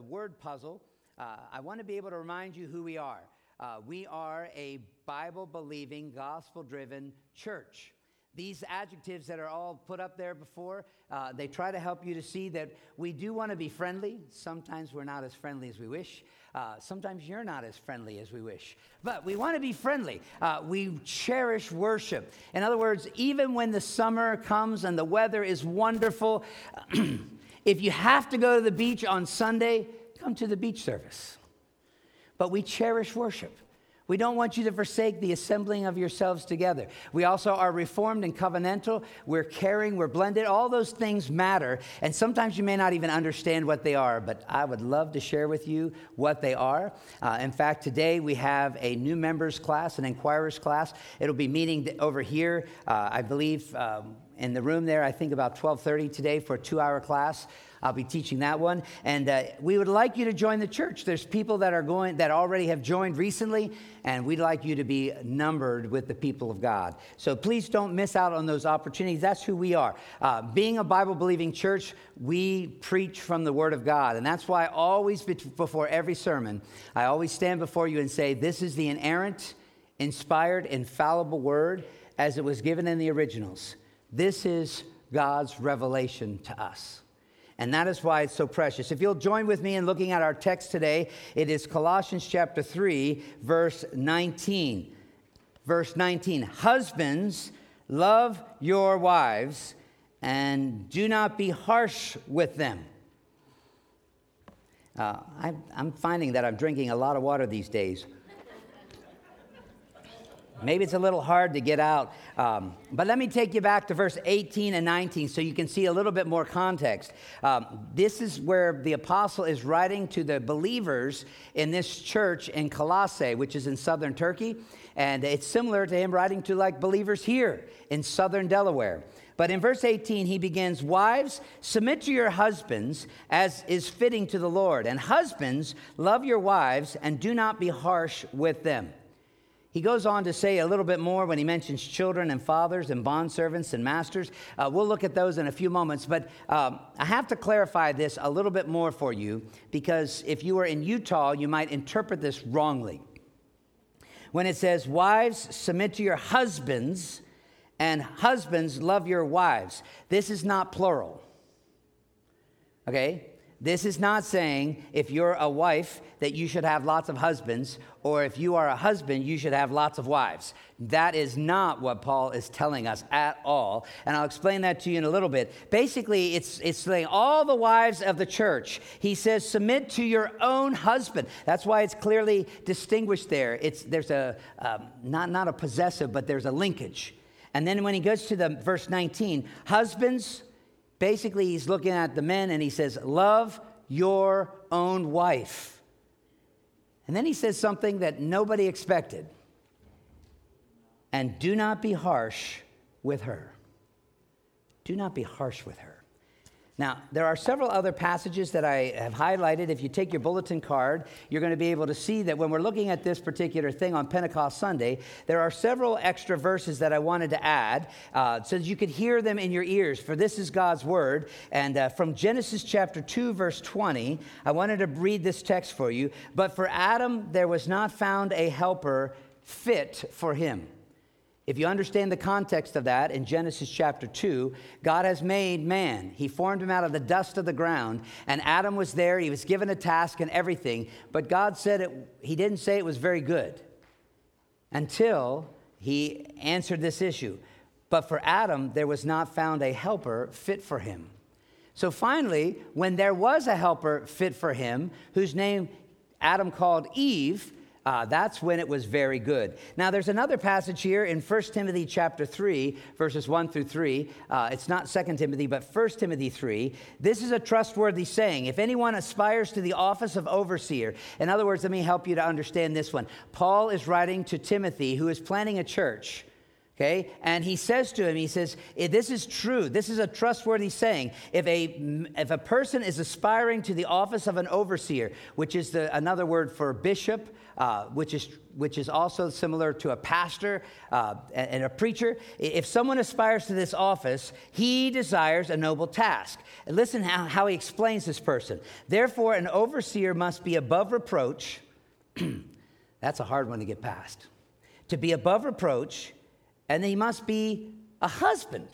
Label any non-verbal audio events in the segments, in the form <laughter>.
word puzzle, uh, I want to be able to remind you who we are. Uh, we are a Bible believing, gospel driven church. These adjectives that are all put up there before, uh, they try to help you to see that we do want to be friendly. Sometimes we're not as friendly as we wish. Uh, sometimes you're not as friendly as we wish. But we want to be friendly. Uh, we cherish worship. In other words, even when the summer comes and the weather is wonderful, <clears throat> if you have to go to the beach on Sunday, come to the beach service. But we cherish worship. We don't want you to forsake the assembling of yourselves together. We also are reformed and covenantal. We're caring, we're blended. All those things matter. And sometimes you may not even understand what they are, but I would love to share with you what they are. Uh, in fact, today we have a new members class, an inquirers class. It'll be meeting over here, uh, I believe. Um, in the room there, I think about 12:30 today for a two-hour class. I'll be teaching that one, and uh, we would like you to join the church. There's people that are going that already have joined recently, and we'd like you to be numbered with the people of God. So please don't miss out on those opportunities. That's who we are. Uh, being a Bible-believing church, we preach from the Word of God, and that's why I always before every sermon, I always stand before you and say, "This is the inerrant, inspired, infallible Word." As it was given in the originals. This is God's revelation to us. And that is why it's so precious. If you'll join with me in looking at our text today, it is Colossians chapter 3, verse 19. Verse 19 Husbands, love your wives and do not be harsh with them. Uh, I, I'm finding that I'm drinking a lot of water these days. Maybe it's a little hard to get out. Um, but let me take you back to verse 18 and 19 so you can see a little bit more context. Um, this is where the apostle is writing to the believers in this church in Colossae, which is in southern Turkey. And it's similar to him writing to like believers here in southern Delaware. But in verse 18, he begins Wives, submit to your husbands as is fitting to the Lord. And husbands, love your wives and do not be harsh with them. He goes on to say a little bit more when he mentions children and fathers and bondservants and masters. Uh, we'll look at those in a few moments, but um, I have to clarify this a little bit more for you because if you were in Utah, you might interpret this wrongly. When it says, Wives, submit to your husbands, and husbands, love your wives, this is not plural. Okay? This is not saying if you're a wife that you should have lots of husbands, or if you are a husband, you should have lots of wives. That is not what Paul is telling us at all. And I'll explain that to you in a little bit. Basically, it's, it's saying all the wives of the church, he says, submit to your own husband. That's why it's clearly distinguished there. It's, there's a, um, not, not a possessive, but there's a linkage. And then when he goes to the verse 19, husbands, Basically, he's looking at the men and he says, Love your own wife. And then he says something that nobody expected. And do not be harsh with her. Do not be harsh with her. Now, there are several other passages that I have highlighted. If you take your bulletin card, you're going to be able to see that when we're looking at this particular thing on Pentecost Sunday, there are several extra verses that I wanted to add uh, so that you could hear them in your ears, for this is God's word. And uh, from Genesis chapter 2, verse 20, I wanted to read this text for you. But for Adam, there was not found a helper fit for him. If you understand the context of that in Genesis chapter 2, God has made man. He formed him out of the dust of the ground, and Adam was there. He was given a task and everything, but God said it, he didn't say it was very good until he answered this issue. But for Adam, there was not found a helper fit for him. So finally, when there was a helper fit for him, whose name Adam called Eve, uh, that's when it was very good. Now, there's another passage here in 1 Timothy chapter 3, verses 1 through 3. Uh, it's not 2 Timothy, but 1 Timothy 3. This is a trustworthy saying. If anyone aspires to the office of overseer, in other words, let me help you to understand this one. Paul is writing to Timothy, who is planning a church. Okay? And he says to him, he says, This is true. This is a trustworthy saying. If a, if a person is aspiring to the office of an overseer, which is the, another word for bishop, uh, which, is, which is also similar to a pastor uh, and a preacher, if someone aspires to this office, he desires a noble task. And listen how, how he explains this person. Therefore, an overseer must be above reproach. <clears throat> That's a hard one to get past. To be above reproach and he must be a husband,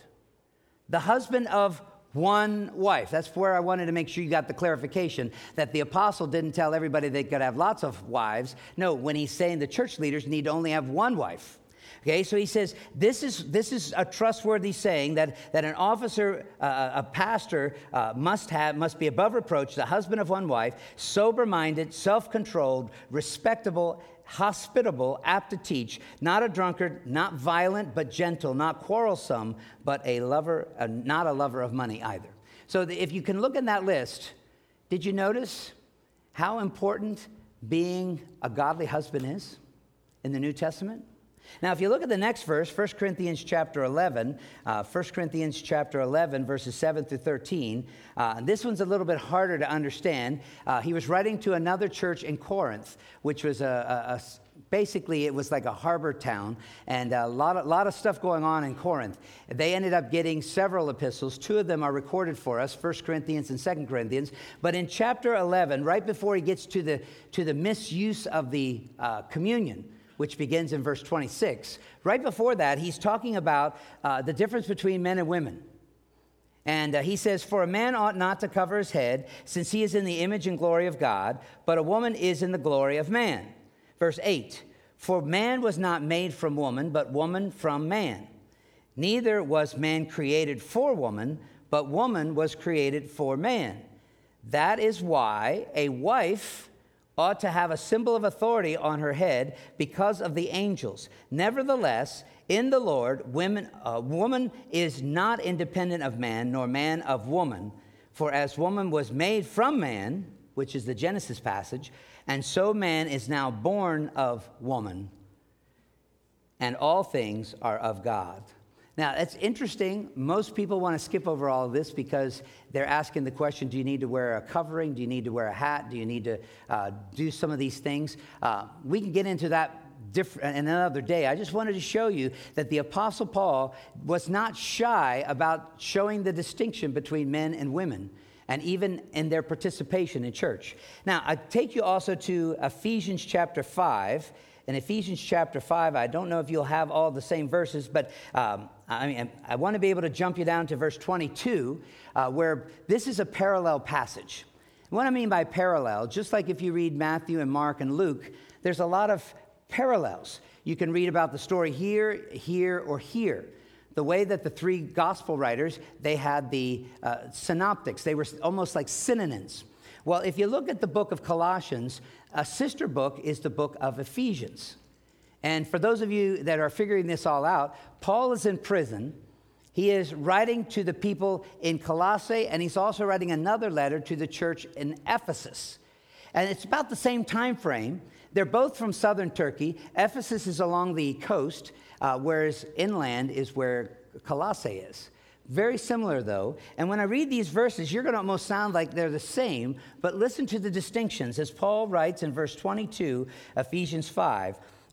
the husband of one wife. That's where I wanted to make sure you got the clarification that the apostle didn't tell everybody they could have lots of wives. No, when he's saying the church leaders need to only have one wife. Okay, so he says this is this is a trustworthy saying that that an officer, uh, a pastor, uh, must have must be above reproach, the husband of one wife, sober-minded, self-controlled, respectable, hospitable, apt to teach, not a drunkard, not violent, but gentle, not quarrelsome, but a lover, uh, not a lover of money either. So if you can look in that list, did you notice how important being a godly husband is in the New Testament? Now, if you look at the next verse, 1 Corinthians chapter 11, uh, 1 Corinthians chapter 11, verses 7 through 13, uh, this one's a little bit harder to understand. Uh, he was writing to another church in Corinth, which was a, a, a basically it was like a harbor town and a lot of, lot of stuff going on in corinth. They ended up getting several epistles. Two of them are recorded for us 1 corinthians and 2 corinthians. But in chapter 11 right before he gets to the to the misuse of the uh, communion which begins in verse 26. Right before that, he's talking about uh, the difference between men and women. And uh, he says, For a man ought not to cover his head, since he is in the image and glory of God, but a woman is in the glory of man. Verse 8 For man was not made from woman, but woman from man. Neither was man created for woman, but woman was created for man. That is why a wife ought to have a symbol of authority on her head because of the angels. Nevertheless, in the Lord, women, uh, woman is not independent of man, nor man of woman. For as woman was made from man, which is the Genesis passage, and so man is now born of woman, and all things are of God. Now, it's interesting. Most people want to skip over all of this because they're asking the question do you need to wear a covering? Do you need to wear a hat? Do you need to uh, do some of these things? Uh, we can get into that different another day. I just wanted to show you that the Apostle Paul was not shy about showing the distinction between men and women. And even in their participation in church. Now, I take you also to Ephesians chapter 5, in Ephesians chapter 5, I don't know if you'll have all the same verses, but um, I mean, I want to be able to jump you down to verse 22, uh, where this is a parallel passage. What I mean by parallel, just like if you read Matthew and Mark and Luke, there's a lot of parallels. You can read about the story here, here, or here. The way that the three gospel writers, they had the uh, synoptics, they were almost like synonyms. Well, if you look at the book of Colossians, a sister book is the book of Ephesians. And for those of you that are figuring this all out, Paul is in prison. He is writing to the people in Colossae, and he's also writing another letter to the church in Ephesus. And it's about the same time frame. They're both from southern Turkey. Ephesus is along the coast, uh, whereas inland is where Colossae is. Very similar, though. And when I read these verses, you're going to almost sound like they're the same, but listen to the distinctions. As Paul writes in verse 22, Ephesians 5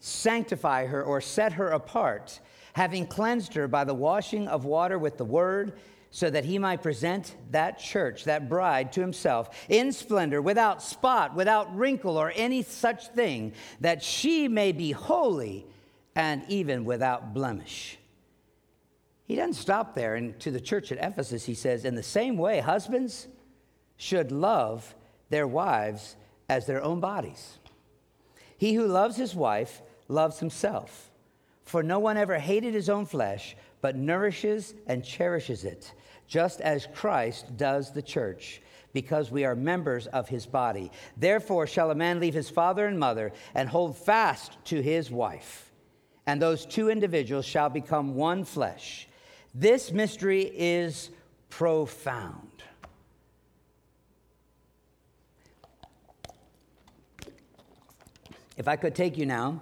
sanctify her or set her apart, having cleansed her by the washing of water with the word, so that he might present that church, that bride, to himself in splendor, without spot, without wrinkle, or any such thing, that she may be holy and even without blemish. He doesn't stop there. And to the church at Ephesus, he says, In the same way, husbands should love their wives as their own bodies. He who loves his wife loves himself. For no one ever hated his own flesh, but nourishes and cherishes it, just as Christ does the church, because we are members of his body. Therefore, shall a man leave his father and mother and hold fast to his wife, and those two individuals shall become one flesh. This mystery is profound. If I could take you now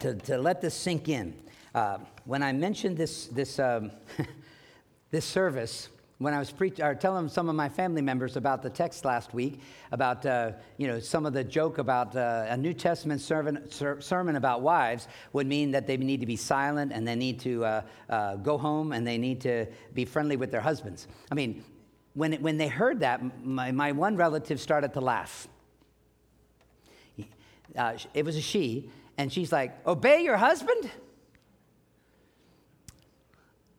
to, to let this sink in. Uh, when I mentioned this, this, um, <laughs> this service, when I was preaching or telling some of my family members about the text last week, about uh, you know some of the joke about uh, a New Testament sermon, ser- sermon about wives would mean that they need to be silent and they need to uh, uh go home and they need to be friendly with their husbands. I mean, when, it, when they heard that, my, my one relative started to laugh. Uh, it was a she, and she's like, Obey your husband?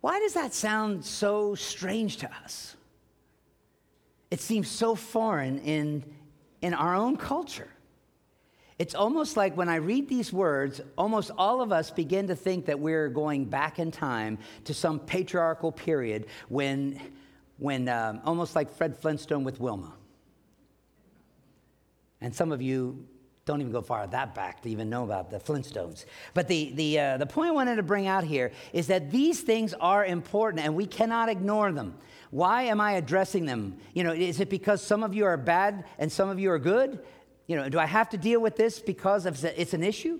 Why does that sound so strange to us? It seems so foreign in, in our own culture. It's almost like when I read these words, almost all of us begin to think that we're going back in time to some patriarchal period when, when um, almost like Fred Flintstone with Wilma. And some of you don't even go far that back to even know about the Flintstones. But the, the, uh, the point I wanted to bring out here is that these things are important and we cannot ignore them. Why am I addressing them? You know, is it because some of you are bad and some of you are good? You know, do I have to deal with this because of it's an issue?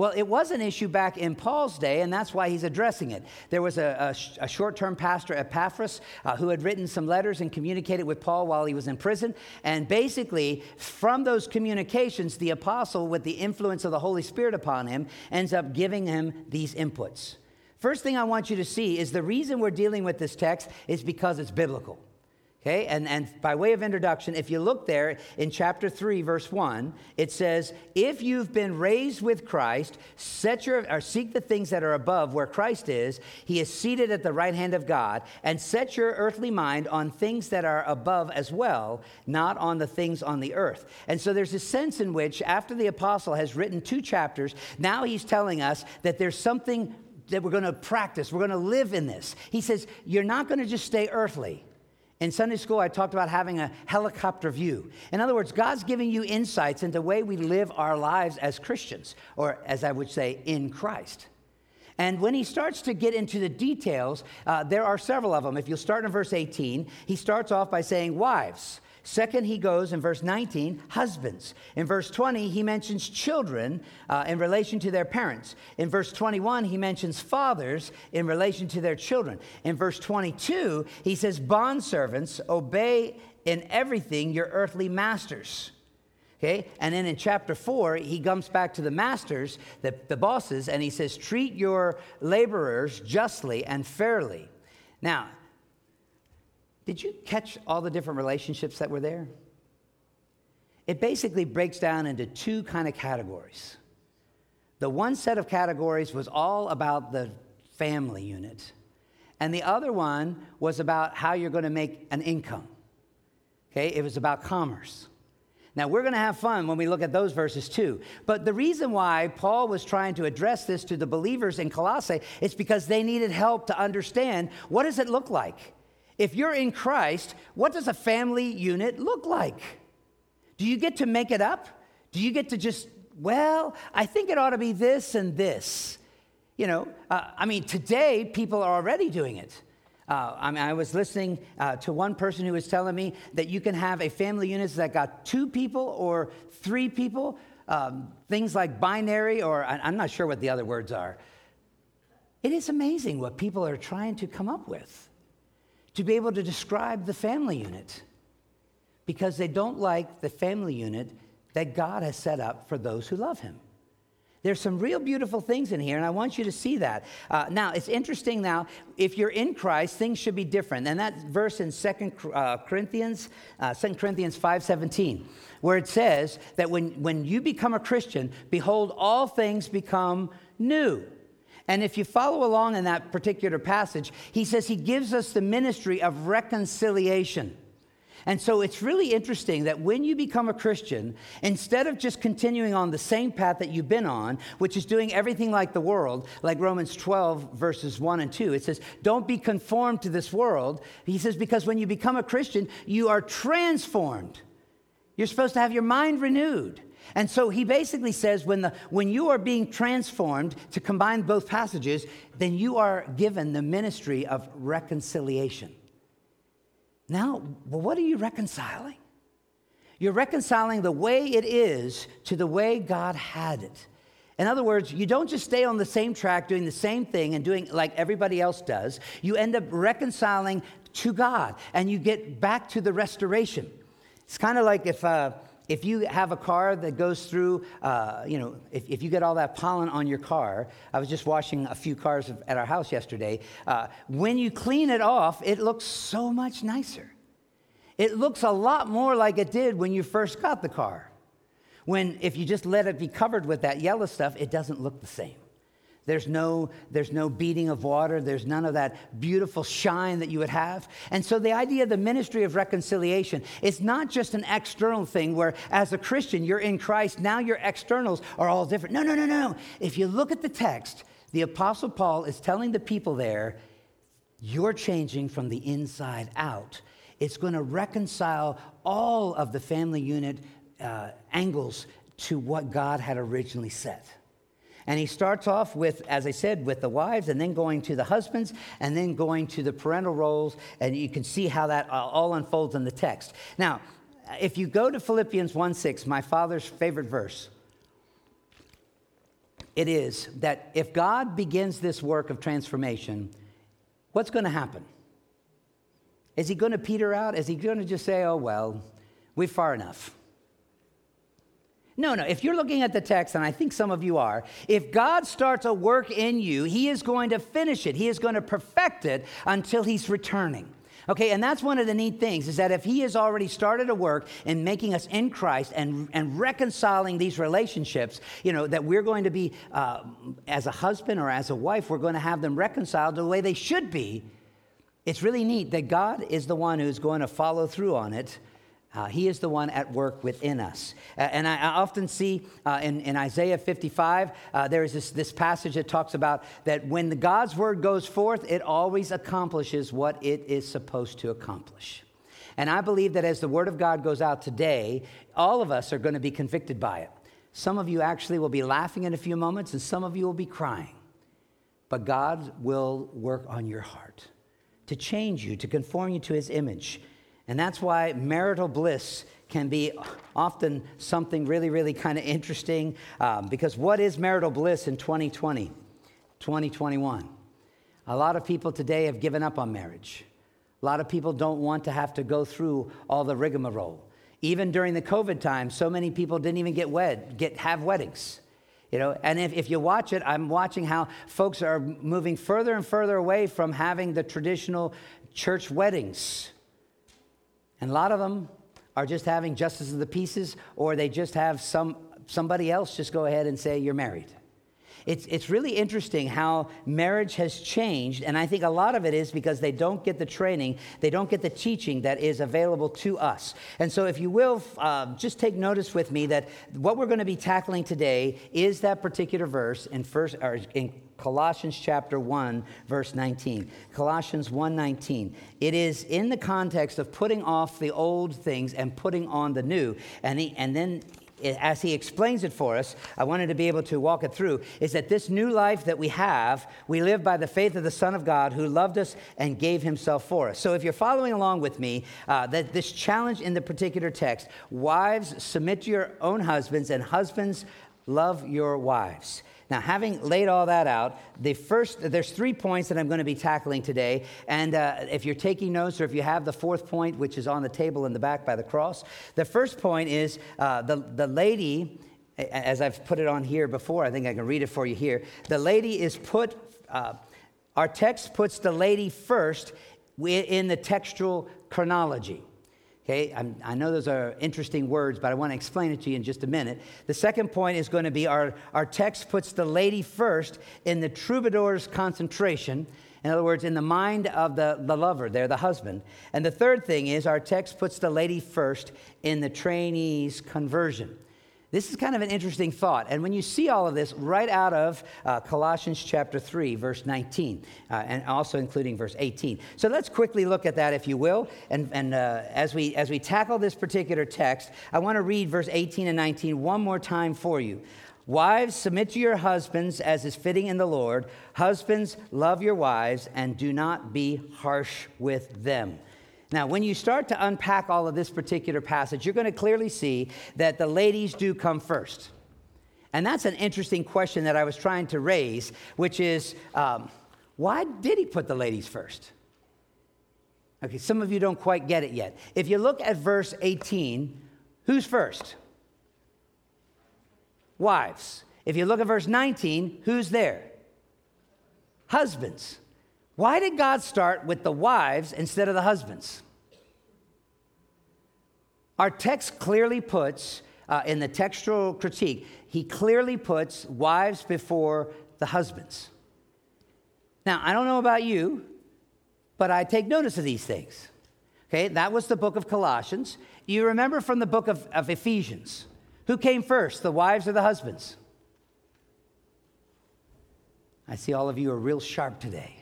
Well, it was an issue back in Paul's day, and that's why he's addressing it. There was a, a, a short term pastor, Epaphras, uh, who had written some letters and communicated with Paul while he was in prison. And basically, from those communications, the apostle, with the influence of the Holy Spirit upon him, ends up giving him these inputs. First thing I want you to see is the reason we're dealing with this text is because it's biblical. Okay, and, and by way of introduction, if you look there in chapter 3, verse 1, it says, If you've been raised with Christ, set your, or seek the things that are above where Christ is. He is seated at the right hand of God, and set your earthly mind on things that are above as well, not on the things on the earth. And so there's a sense in which, after the apostle has written two chapters, now he's telling us that there's something that we're going to practice, we're going to live in this. He says, You're not going to just stay earthly. In Sunday school, I talked about having a helicopter view. In other words, God's giving you insights into the way we live our lives as Christians, or as I would say, in Christ. And when he starts to get into the details, uh, there are several of them. If you'll start in verse 18, he starts off by saying, Wives, Second, he goes in verse 19, husbands. In verse 20, he mentions children uh, in relation to their parents. In verse 21, he mentions fathers in relation to their children. In verse 22, he says, Bondservants, obey in everything your earthly masters. Okay? And then in chapter 4, he comes back to the masters, the, the bosses, and he says, Treat your laborers justly and fairly. Now, did you catch all the different relationships that were there? It basically breaks down into two kind of categories. The one set of categories was all about the family unit, and the other one was about how you're going to make an income. Okay, it was about commerce. Now, we're going to have fun when we look at those verses too. But the reason why Paul was trying to address this to the believers in Colossae is because they needed help to understand what does it look like? If you're in Christ, what does a family unit look like? Do you get to make it up? Do you get to just, well, I think it ought to be this and this? You know, uh, I mean, today people are already doing it. Uh, I mean, I was listening uh, to one person who was telling me that you can have a family unit that got two people or three people, um, things like binary, or I'm not sure what the other words are. It is amazing what people are trying to come up with to be able to describe the family unit because they don't like the family unit that God has set up for those who love Him. There's some real beautiful things in here, and I want you to see that. Uh, now, it's interesting now, if you're in Christ, things should be different. And that verse in 2 uh, Corinthians, uh, 2 Corinthians 5.17, where it says that when, when you become a Christian, behold, all things become new. And if you follow along in that particular passage, he says he gives us the ministry of reconciliation. And so it's really interesting that when you become a Christian, instead of just continuing on the same path that you've been on, which is doing everything like the world, like Romans 12, verses 1 and 2, it says, Don't be conformed to this world. He says, Because when you become a Christian, you are transformed. You're supposed to have your mind renewed. And so he basically says when, the, when you are being transformed, to combine both passages, then you are given the ministry of reconciliation. Now, well, what are you reconciling? You're reconciling the way it is to the way God had it. In other words, you don't just stay on the same track doing the same thing and doing like everybody else does. You end up reconciling to God and you get back to the restoration. It's kind of like if. Uh, if you have a car that goes through, uh, you know, if, if, you get all that pollen on your car, I was just washing a few cars at our house yesterday. Uh, when you clean it off, it looks so much nicer. It looks a lot more like it did when you first got the car. When, if you just let it be covered with that yellow stuff, it doesn't look the same. There's no, there's no beating of water. There's none of that beautiful shine that you would have. And so the idea of the ministry of reconciliation is not just an external thing where as a Christian, you're in Christ, now your externals are all different. No, no, no, no. If you look at the text, the Apostle Paul is telling the people there, you're changing from the inside out. It's going to reconcile all of the family unit uh, angles to what God had originally set. And he starts off with, as I said, with the wives, and then going to the husbands, and then going to the parental roles. And you can see how that uh, all unfolds in the text. Now, if you go to Philippians 1 6, my father's favorite verse, it is that if God begins this work of transformation, what's going to happen? Is he going to peter out? Is he going to just say, oh, well, we're far enough? No, no. If you're looking at the text, and I think some of you are, if God starts a work in you, He is going to finish it. He is going to perfect it until He's returning. Okay, and that's one of the neat things is that if He has already started a work in making us in Christ and, and reconciling these relationships, you know, that we're going to be, uh, as a husband or as a wife, we're going to have them reconciled the way they should be. It's really neat that God is the one who's going to follow through on it uh, he is the one at work within us. Uh, and I, I, often see uh, in, in, Isaiah 55, uh, there is this, this passage that talks about that when the God's word goes forth, it always accomplishes what it is supposed to accomplish. And I believe that as the word of God goes out today, all of us are going to be convicted by it. Some of you actually will be laughing in a few moments, and some of you will be crying. But God will work on your heart to change you, to conform you to his image and that's why marital bliss can be often something really, really kind of interesting. Um, because what is marital bliss in 2020, 2021? A lot of people today have given up on marriage. A lot of people don't want to have to go through all the rigmarole. Even during the COVID time, so many people didn't even get wed, get have weddings. You know, and if, if you watch it, I'm watching how folks are moving further and further away from having the traditional church weddings. And a lot of them are just having justice of the pieces, or they just have some, somebody else just go ahead and say, You're married. It's, it's really interesting how marriage has changed, and I think a lot of it is because they don't get the training, they don't get the teaching that is available to us. And so, if you will, uh, just take notice with me that what we're going to be tackling today is that particular verse in first or in Colossians chapter 1 verse 19. Colossians 1:19. It is in the context of putting off the old things and putting on the new. And he, and then as he explains it for us, I wanted to be able to walk it through, is that this new life that we have, we live by the faith of the Son of God who loved us and gave himself for us. So if you're following along with me, uh, that this challenge in the particular text, wives, submit to your own husbands, and husbands, love your wives. Now, having laid all that out, the first, there's three points that I'm going to be tackling today. And uh, if you're taking notes or if you have the fourth point, which is on the table in the back by the cross, the first point is uh, the, the lady, as I've put it on here before, I think I can read it for you here. The lady is put, uh, our text puts the lady first in the textual chronology. Okay, I'm, i know those are interesting words, but I want to explain it to you in just a minute. The second point is going to be our, our text puts the lady first in the troubadour's concentration. In other words, in the mind of the, the lover, they're the husband. And the third thing is our text puts the lady first in the trainee's conversion. This is kind of an interesting thought. And when you see all of this right out of uh, Colossians chapter 3, verse 19, uh, and also including verse 18. So let's quickly look at that, if you will. And, and uh, as, we, as we tackle this particular text, I want to read verse 18 and 19 one more time for you. Wives, submit to your husbands as is fitting in the Lord. Husbands, love your wives and do not be harsh with them. Now, when you start to unpack all of this particular passage, you're going to clearly see that the ladies do come first. And that's an interesting question that I was trying to raise, which is um, why did he put the ladies first? Okay, some of you don't quite get it yet. If you look at verse 18, who's first? Wives. If you look at verse 19, who's there? Husbands. Why did God start with the wives instead of the husbands? Our text clearly puts, uh, in the textual critique, he clearly puts wives before the husbands. Now, I don't know about you, but I take notice of these things. Okay, that was the book of Colossians. You remember from the book of, of Ephesians, who came first, the wives or the husbands? I see all of you are real sharp today.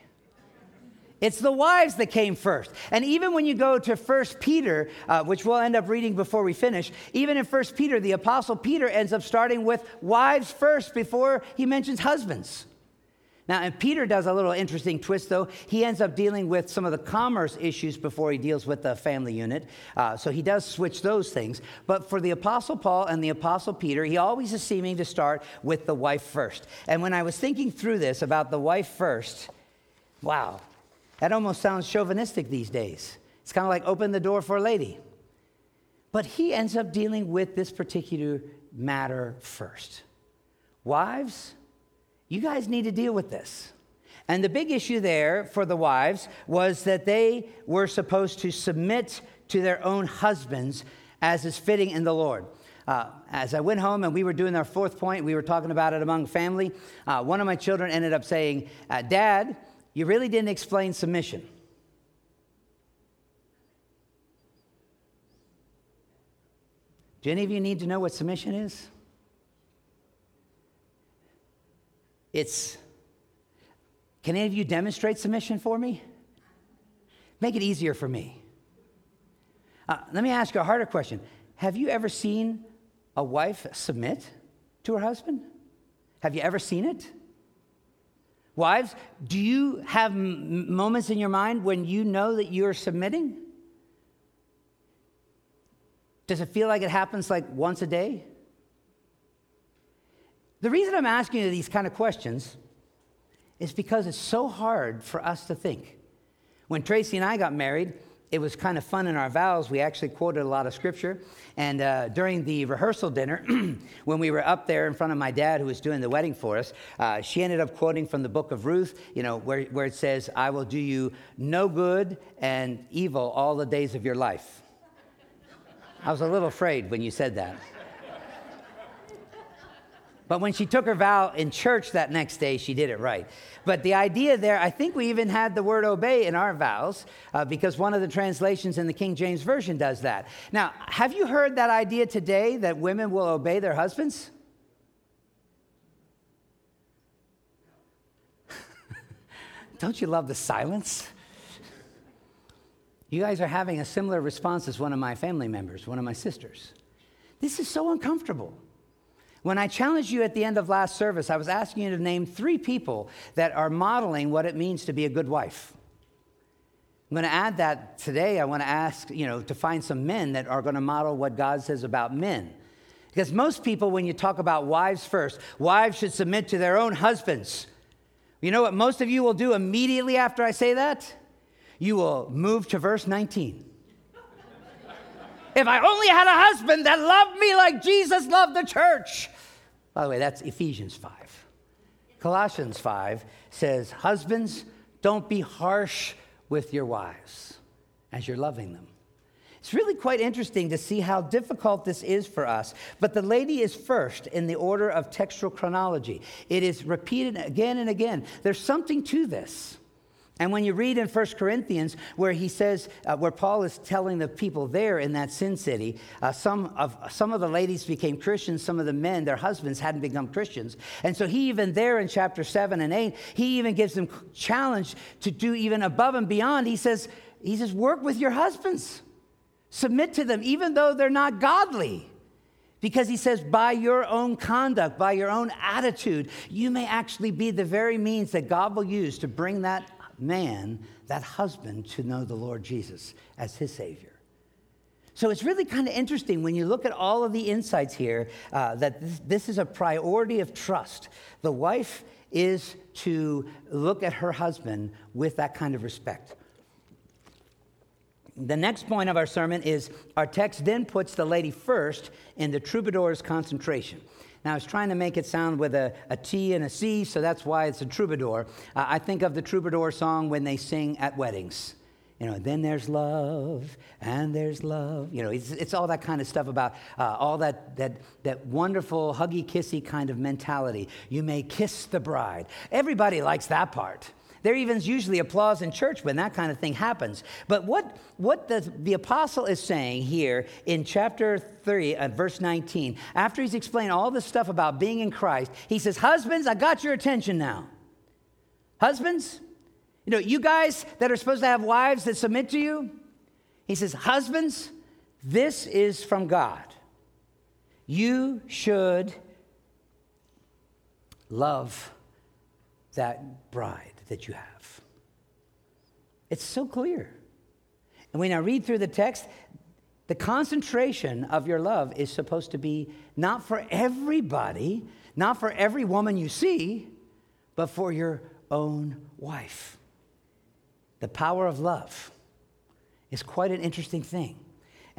It's the wives that came first. And even when you go to 1 Peter, uh, which we'll end up reading before we finish, even in 1 Peter, the Apostle Peter ends up starting with wives first before he mentions husbands. Now, and Peter does a little interesting twist, though. He ends up dealing with some of the commerce issues before he deals with the family unit. Uh, so he does switch those things. But for the Apostle Paul and the Apostle Peter, he always is seeming to start with the wife first. And when I was thinking through this about the wife first, wow, that almost sounds chauvinistic these days. It's kind of like open the door for a lady. But he ends up dealing with this particular matter first. Wives, you guys need to deal with this. And the big issue there for the wives was that they were supposed to submit to their own husbands as is fitting in the Lord. Uh, as I went home and we were doing our fourth point, we were talking about it among family. Uh, one of my children ended up saying, uh, Dad, you really didn't explain submission. Do any of you need to know what submission is? It's, can any of you demonstrate submission for me? Make it easier for me. Uh, let me ask you a harder question. Have you ever seen a wife submit to her husband? Have you ever seen it? Wives, do you have m- moments in your mind when you know that you're submitting? Does it feel like it happens like once a day? The reason I'm asking you these kind of questions is because it's so hard for us to think. When Tracy and I got married, it was kind of fun in our vows. We actually quoted a lot of scripture. And uh, during the rehearsal dinner, <clears throat> when we were up there in front of my dad, who was doing the wedding for us, uh, she ended up quoting from the book of Ruth, you know, where, where it says, I will do you no good and evil all the days of your life. I was a little afraid when you said that. But when she took her vow in church that next day, she did it right. But the idea there, I think we even had the word obey in our vows uh, because one of the translations in the King James Version does that. Now, have you heard that idea today that women will obey their husbands? <laughs> Don't you love the silence? You guys are having a similar response as one of my family members, one of my sisters. This is so uncomfortable. When I challenged you at the end of last service, I was asking you to name three people that are modeling what it means to be a good wife. I'm going to add that today. I want to ask, you know, to find some men that are going to model what God says about men. Because most people, when you talk about wives first, wives should submit to their own husbands. You know what most of you will do immediately after I say that? You will move to verse 19. If I only had a husband that loved me like Jesus loved the church, by the way, that's Ephesians 5. Colossians 5 says, Husbands, don't be harsh with your wives as you're loving them. It's really quite interesting to see how difficult this is for us. But the lady is first in the order of textual chronology. It is repeated again and again. There's something to this. And when you read in 1 Corinthians, where he says, uh, where Paul is telling the people there in that sin city, uh, some, of, some of the ladies became Christians, some of the men, their husbands, hadn't become Christians. And so he even there in chapter 7 and 8, he even gives them challenge to do even above and beyond. He says, he says, work with your husbands, submit to them, even though they're not godly. Because he says, by your own conduct, by your own attitude, you may actually be the very means that God will use to bring that man, that husband, to know the Lord Jesus as his Savior. So it's really kind of interesting when you look at all of the insights here uh, that this, this is a priority of trust. The wife is to look at her husband with that kind of respect. The next point of our sermon is our text then puts the lady first in the troubadour's concentration. Now, I was trying to make it sound with a, a T and a C, so that's why it's a troubadour. Uh, I think of the troubadour song when they sing at weddings. You know, then there's love, and there's love. You know, it's, it's all that kind of stuff about uh, all that, that, that wonderful huggy kissy kind of mentality. You may kiss the bride. Everybody likes that part. There even usually applause in church when that kind of thing happens. But what, what the, the apostle is saying here in chapter 3, uh, verse 19, after he's explained all this stuff about being in Christ, he says, Husbands, I got your attention now. Husbands, you know, you guys that are supposed to have wives that submit to you, he says, Husbands, this is from God. You should love that bride that you have. It's so clear. And when I read through the text, the concentration of your love is supposed to be not for everybody, not for every woman you see, but for your own wife. The power of love is quite an interesting thing.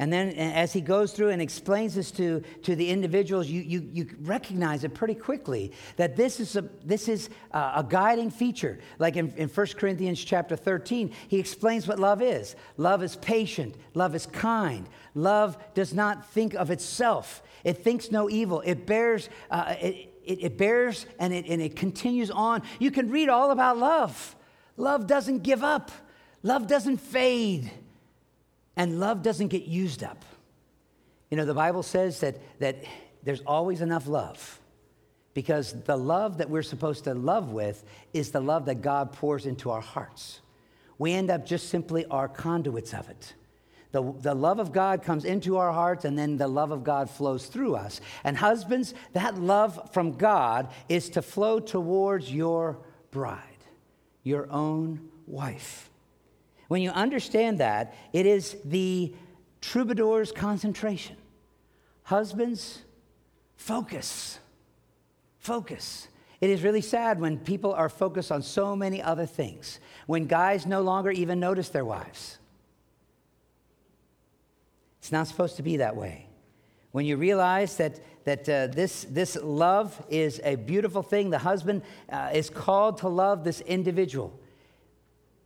And then as he goes through and explains this to, to the individuals, you, you, you recognize it pretty quickly that this is a, this is a, a guiding feature. Like in, in 1 Corinthians chapter 13, he explains what love is. Love is patient. Love is kind. Love does not think of itself. It thinks no evil. It bears, uh, it, it, it, bears and it, and it continues on. You can read all about love. Love doesn't give up. Love doesn't fade. And love doesn't get used up. You know, the Bible says that, that there's always enough love because the love that we're supposed to love with is the love that God pours into our hearts. We end up just simply our conduits of it. The, the love of God comes into our hearts, and then the love of God flows through us. And husbands, that love from God is to flow towards your bride, your own wife. When you understand that, it is the troubadour's concentration. Husbands, focus. Focus. It is really sad when people are focused on so many other things, when guys no longer even notice their wives. It's not supposed to be that way. When you realize that, that uh, this, this love is a beautiful thing, the husband uh, is called to love this individual.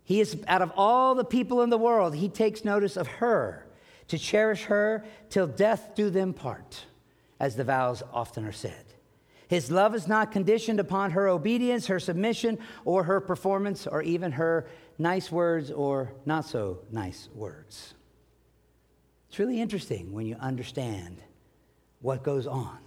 He is, out of all the people in the world, he takes notice of her, to cherish her till death do them part, as the vows often are said. His love is not conditioned upon her obedience, her submission, or her performance, or even her nice words or not so nice words. It's really interesting when you understand what goes on.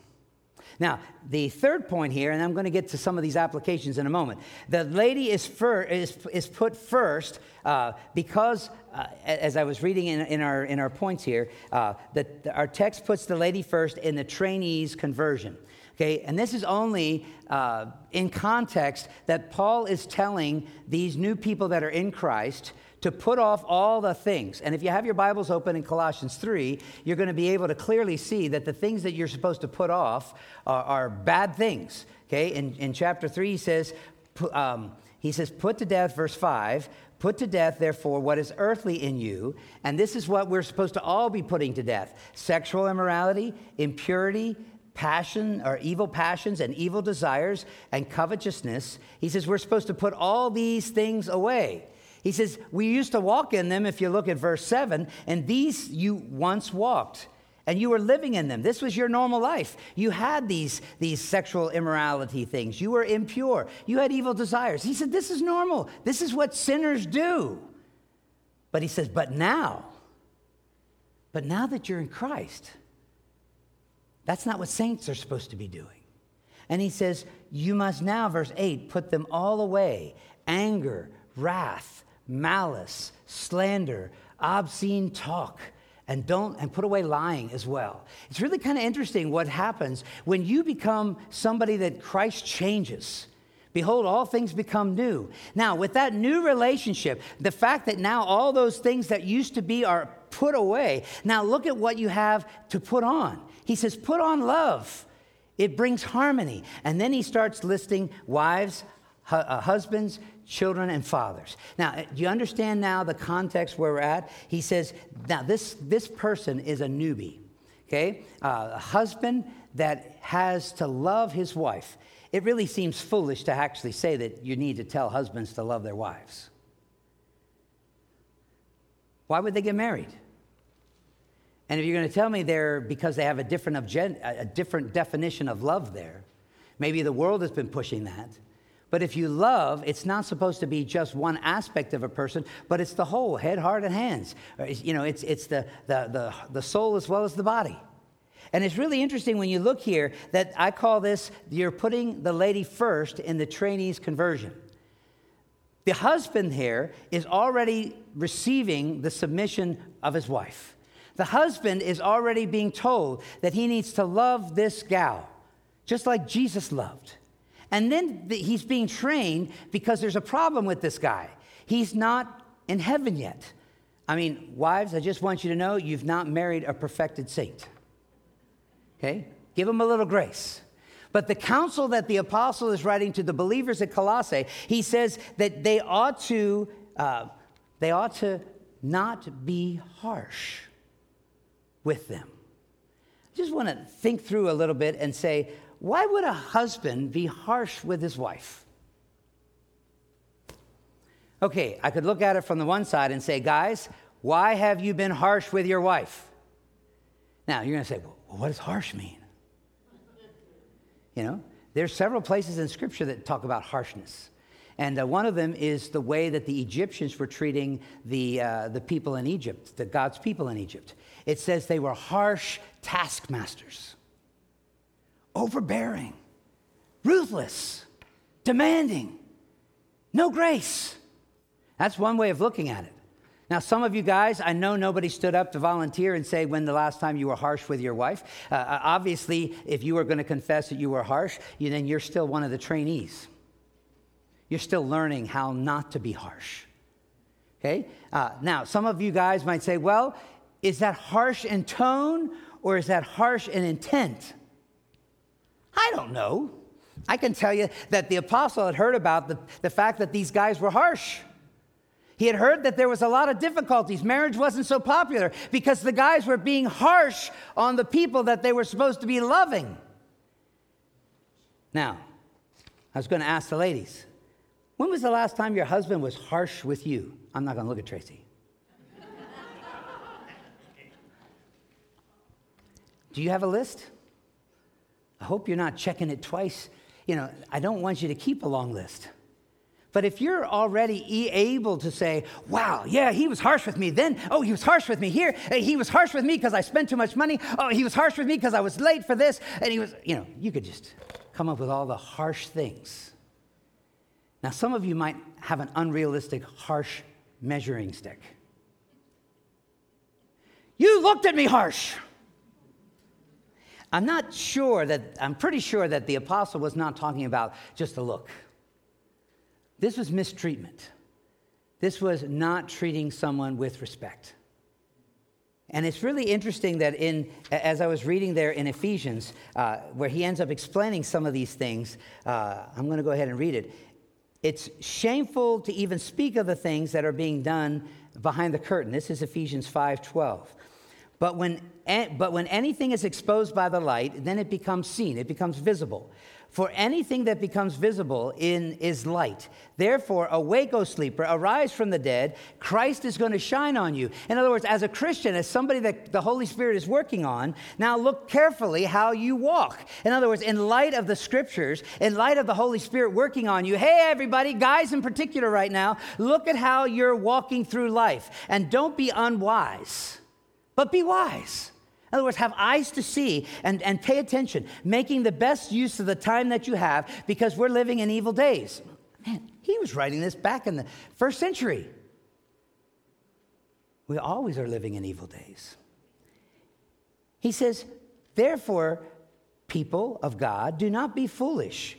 Now, the third point here, and I'm going to get to some of these applications in a moment. The lady is, fir- is, is put first uh, because, uh, as I was reading in, in, our, in our points here, uh, that our text puts the lady first in the trainee's conversion. Okay, and this is only uh, in context that Paul is telling these new people that are in Christ to put off all the things. And if you have your Bibles open in Colossians 3, you're going to be able to clearly see that the things that you're supposed to put off are, are bad things. Okay, in, in chapter 3, he says, um, he says, put to death, verse 5, put to death, therefore, what is earthly in you. And this is what we're supposed to all be putting to death sexual immorality, impurity, passion or evil passions and evil desires and covetousness. He says we're supposed to put all these things away. He says, We used to walk in them, if you look at verse 7, and these you once walked and you were living in them. This was your normal life. You had these, these sexual immorality things. You were impure. You had evil desires. He said, This is normal. This is what sinners do. But he says, But now, but now that you're in Christ, that's not what saints are supposed to be doing. And he says, You must now, verse 8, put them all away anger, wrath, malice, slander, obscene talk and don't and put away lying as well. It's really kind of interesting what happens when you become somebody that christ changes. Behold all things become new. Now with that new relationship the fact that now all those things that used to be are put away now look at what you have to put on. He says put on love. It brings harmony. And then he starts listing wives hu- uh, husbands children and fathers. Now, uh, do you understand now the context where we're at? He says, now this, this person is a newbie, okay? Uh, a husband that has to love his wife. It really seems foolish to actually say that you need to tell husbands to love their wives. Why would they get married? And if you're going to tell me they're because they have a different, a different definition of love there, maybe the world has been pushing that. But if you love, it's not supposed to be just one aspect of a person, but it's the whole head, heart, and hands. Uh, you know, it's, it's the, the, the, the soul as well as the body. And it's really interesting when you look here that I call this you're putting the lady first in the trainee's conversion. The husband here is already receiving the submission of his wife. The husband is already being told that he needs to love this gal, just like Jesus loved. And then he's being trained because there's a problem with this guy. He's not in heaven yet. I mean, wives, I just want you to know you've not married a perfected saint. Okay? Give him a little grace. But the counsel that the apostle is writing to the believers at Colossae, he says that they ought to, uh, they ought to not be harsh with them. I just want to think through a little bit and say, why would a husband be harsh with his wife? Okay, I could look at it from the one side and say, guys, why have you been harsh with your wife? Now, you're going to say, well, what does harsh mean? You know, there's several places in Scripture that talk about harshness. And uh, one of them is the way that the Egyptians were treating the, uh, the people in Egypt, the God's people in Egypt. It says they were harsh taskmasters overbearing, ruthless, demanding, no grace. That's one way of looking at it. Now, some of you guys, I know nobody stood up to volunteer and say when the last time you were harsh with your wife. Uh, uh obviously, if you were going to confess that you were harsh, you, then you're still one of the trainees. You're still learning how not to be harsh. Okay? Uh, now, some of you guys might say, well, is that harsh in tone or is that harsh in intent? I don't know. I can tell you that the apostle had heard about the, the fact that these guys were harsh. He had heard that there was a lot of difficulties. Marriage wasn't so popular because the guys were being harsh on the people that they were supposed to be loving. Now, I was going to ask the ladies when was the last time your husband was harsh with you? I'm not going to look at Tracy. <laughs> Do you have a list? I hope you're not checking it twice. You know, I don't want you to keep a long list. But if you're already able to say, wow, yeah, he was harsh with me then. Oh, he was harsh with me here. He was harsh with me because I spent too much money. Oh, he was harsh with me because I was late for this. And he was, you know, you could just come up with all the harsh things. Now, some of you might have an unrealistic, harsh measuring stick. You looked at me harsh. I'm not sure that, I'm pretty sure that the apostle was not talking about just a look. This was mistreatment. This was not treating someone with respect. And it's really interesting that in, as I was reading there in Ephesians, uh, where he ends up explaining some of these things, uh, I'm going to go ahead and read it. It's shameful to even speak of the things that are being done behind the curtain. This is Ephesians 5:12. But when, but when anything is exposed by the light, then it becomes seen, it becomes visible. For anything that becomes visible in is light. Therefore, awake, O sleeper, arise from the dead. Christ is going to shine on you. In other words, as a Christian, as somebody that the Holy Spirit is working on, now look carefully how you walk. In other words, in light of the scriptures, in light of the Holy Spirit working on you, hey, everybody, guys in particular right now, look at how you're walking through life. And don't be unwise, but be wise. In other words, have eyes to see and, and pay attention, making the best use of the time that you have because we're living in evil days. Man, he was writing this back in the first century. We always are living in evil days. He says, therefore, people of God, do not be foolish.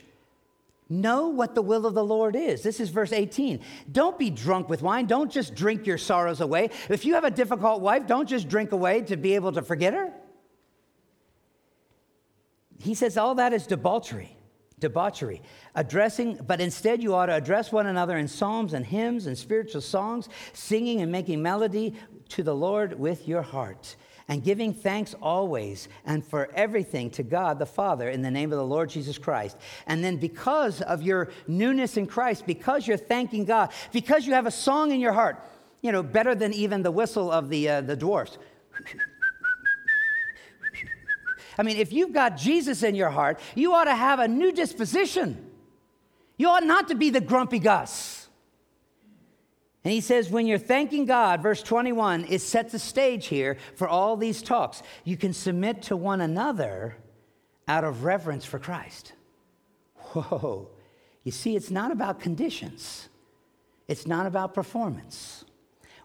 Know what the will of the Lord is. This is verse 18. Don't be drunk with wine. Don't just drink your sorrows away. If you have a difficult wife, don't just drink away to be able to forget her. He says all that is debauchery, debauchery. Addressing, but instead you ought to address one another in psalms and hymns and spiritual songs, singing and making melody to the Lord with your heart and giving thanks always and for everything to God the Father in the name of the Lord Jesus Christ. And then, because of your newness in Christ, because you're thanking God, because you have a song in your heart, you know, better than even the whistle of the, uh, the dwarfs. I mean, if you've got Jesus in your heart, you ought to have a new disposition. You ought not to be the grumpy Gus. And he says, when you're thanking God, verse 21, it sets the stage here for all these talks. You can submit to one another out of reverence for Christ. Whoa. You see, it's not about conditions, it's not about performance.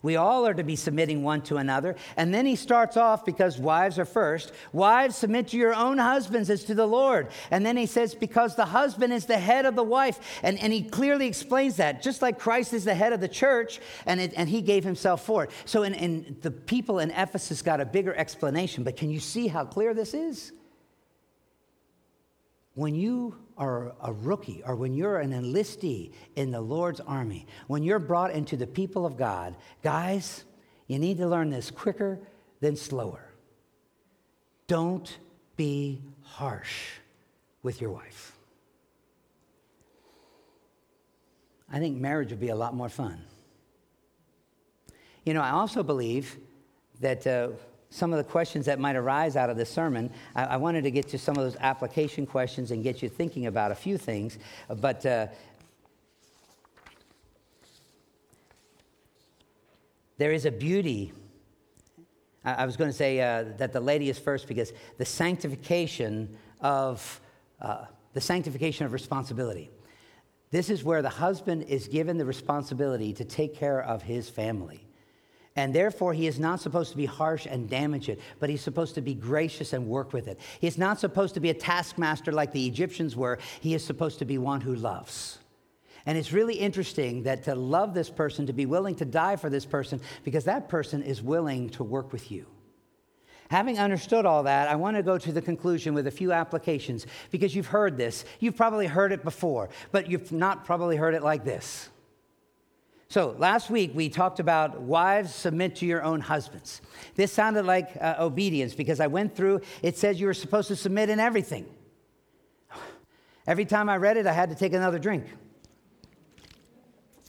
We all are to be submitting one to another. And then he starts off because wives are first. Wives, submit to your own husbands as to the Lord. And then he says, because the husband is the head of the wife. And, and he clearly explains that, just like Christ is the head of the church, and, it, and he gave himself for it. So in, in the people in Ephesus got a bigger explanation. But can you see how clear this is? When you are a rookie or when you're an enlistee in the Lord's army, when you're brought into the people of God, guys, you need to learn this quicker than slower. Don't be harsh with your wife. I think marriage would be a lot more fun. You know, I also believe that uh, some of the questions that might arise out of this sermon. I, I, wanted to get to some of those application questions and get you thinking about a few things. But uh, there is a beauty. I, I was going to say uh, that the lady is first because the sanctification of uh, the sanctification of responsibility. This is where the husband is given the responsibility to take care of his family. And therefore, he is not supposed to be harsh and damage it, but he's supposed to be gracious and work with it. He's not supposed to be a taskmaster like the Egyptians were. He is supposed to be one who loves. And it's really interesting that to love this person, to be willing to die for this person, because that person is willing to work with you. Having understood all that, I want to go to the conclusion with a few applications because you've heard this. You've probably heard it before, but you've not probably heard it like this. So, last week we talked about wives submit to your own husbands. This sounded like uh, obedience because I went through, it says you were supposed to submit in everything. Every time I read it, I had to take another drink.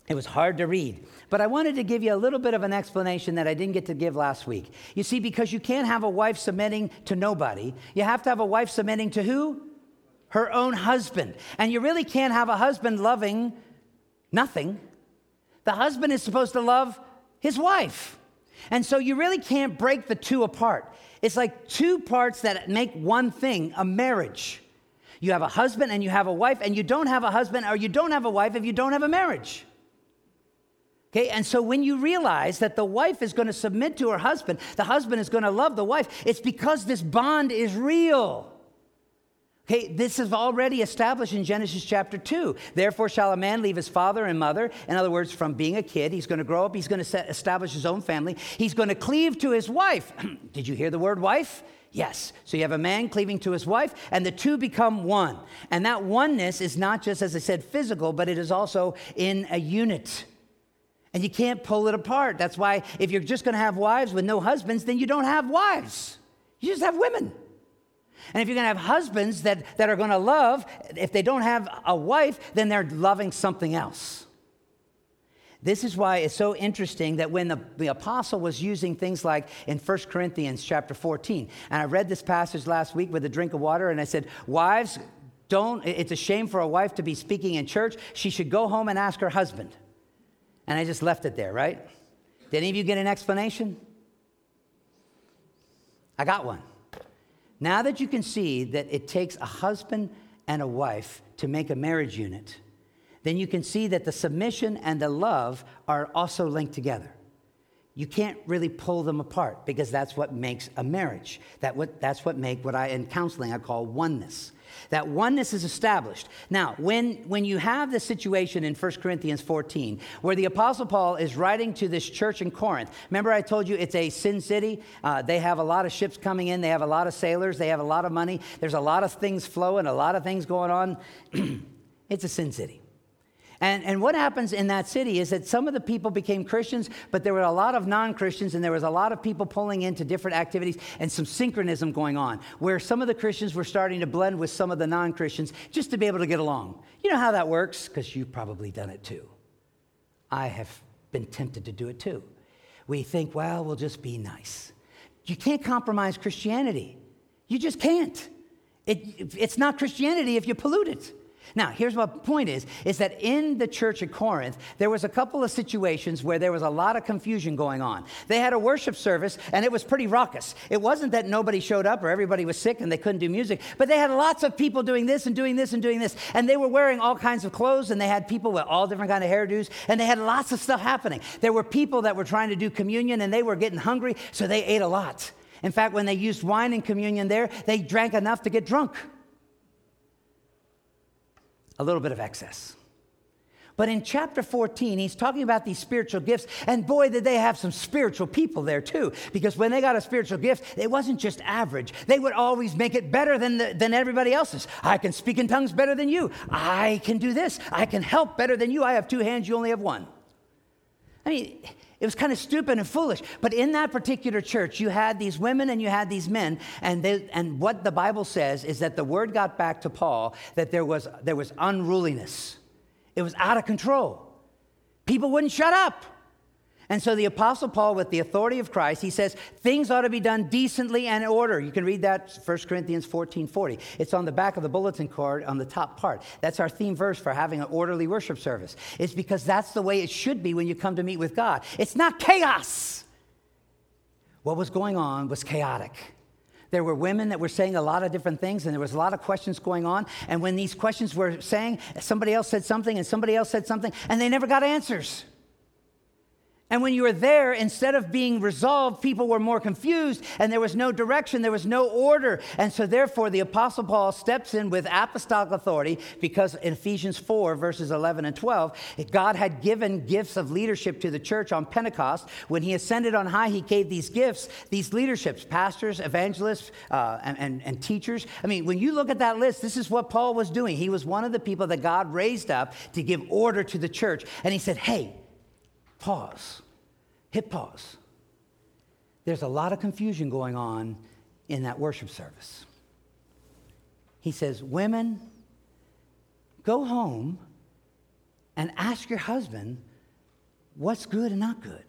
It was hard to read. But I wanted to give you a little bit of an explanation that I didn't get to give last week. You see, because you can't have a wife submitting to nobody, you have to have a wife submitting to who? Her own husband. And you really can't have a husband loving nothing the husband is supposed to love his wife. And so you really can't break the two apart. It's like two parts that make one thing a marriage. You have a husband and you have a wife, and you don't have a husband or you don't have a wife if you don't have a marriage. Okay, and so when you realize that the wife is going to submit to her husband, the husband is going to love the wife, it's because this bond is real. Okay, this is already established in Genesis chapter 2. Therefore, shall a man leave his father and mother. In other words, from being a kid, he's going to grow up, he's going to set, establish his own family, he's going to cleave to his wife. <clears throat> Did you hear the word wife? Yes. So you have a man cleaving to his wife, and the two become one. And that oneness is not just, as I said, physical, but it is also in a unit. And you can't pull it apart. That's why if you're just going to have wives with no husbands, then you don't have wives. You just have women. And if you're going to have husbands that, that are going to love, if they don't have a wife, then they're loving something else. This is why it's so interesting that when the, the apostle was using things like in 1 Corinthians chapter 14, and I read this passage last week with a drink of water, and I said, Wives, don't, it's a shame for a wife to be speaking in church. She should go home and ask her husband. And I just left it there, right? Did any of you get an explanation? I got one. Now that you can see that it takes a husband and a wife to make a marriage unit, then you can see that the submission and the love are also linked together. You can't really pull them apart because that's what makes a marriage. That what, that's what make what I in counseling I call oneness. That oneness is established. Now, when, when you have the situation in 1 Corinthians 14, where the Apostle Paul is writing to this church in Corinth, remember I told you it's a sin city? Uh, they have a lot of ships coming in, they have a lot of sailors, they have a lot of money, there's a lot of things flowing, a lot of things going on. <clears throat> it's a sin city. And, and what happens in that city is that some of the people became Christians, but there were a lot of non Christians, and there was a lot of people pulling into different activities and some syncretism going on, where some of the Christians were starting to blend with some of the non Christians just to be able to get along. You know how that works? Because you've probably done it too. I have been tempted to do it too. We think, well, we'll just be nice. You can't compromise Christianity. You just can't. It, it's not Christianity if you pollute it. Now, here's my point is, is that in the church at Corinth, there was a couple of situations where there was a lot of confusion going on. They had a worship service, and it was pretty raucous. It wasn't that nobody showed up or everybody was sick and they couldn't do music, but they had lots of people doing this and doing this and doing this, and they were wearing all kinds of clothes, and they had people with all different kind of hairdos, and they had lots of stuff happening. There were people that were trying to do communion, and they were getting hungry, so they ate a lot. In fact, when they used wine in communion there, they drank enough to get drunk a little bit of excess. But in chapter 14, he's talking about these spiritual gifts. And boy, did they have some spiritual people there too. Because when they got a spiritual gift, it wasn't just average. They would always make it better than, the, than everybody else's. I can speak in tongues better than you. I can do this. I can help better than you. I have two hands, you only have one. I mean, it was kind of stupid and foolish. But in that particular church, you had these women and you had these men. And, they, and what the Bible says is that the word got back to Paul that there was, there was unruliness, it was out of control. People wouldn't shut up. And so the Apostle Paul, with the authority of Christ, he says things ought to be done decently and in order. You can read that 1 Corinthians 14 40. It's on the back of the bulletin card on the top part. That's our theme verse for having an orderly worship service. It's because that's the way it should be when you come to meet with God. It's not chaos. What was going on was chaotic. There were women that were saying a lot of different things, and there was a lot of questions going on. And when these questions were saying, somebody else said something, and somebody else said something, and they never got answers. And when you were there, instead of being resolved, people were more confused and there was no direction, there was no order. And so, therefore, the Apostle Paul steps in with apostolic authority because in Ephesians 4, verses 11 and 12, God had given gifts of leadership to the church on Pentecost. When he ascended on high, he gave these gifts, these leaderships, pastors, evangelists, uh, and, and, and teachers. I mean, when you look at that list, this is what Paul was doing. He was one of the people that God raised up to give order to the church. And he said, Hey, pause, hit pause. There's a lot of confusion going on in that worship service. He says, Women, go home and ask your husband what's good and not good.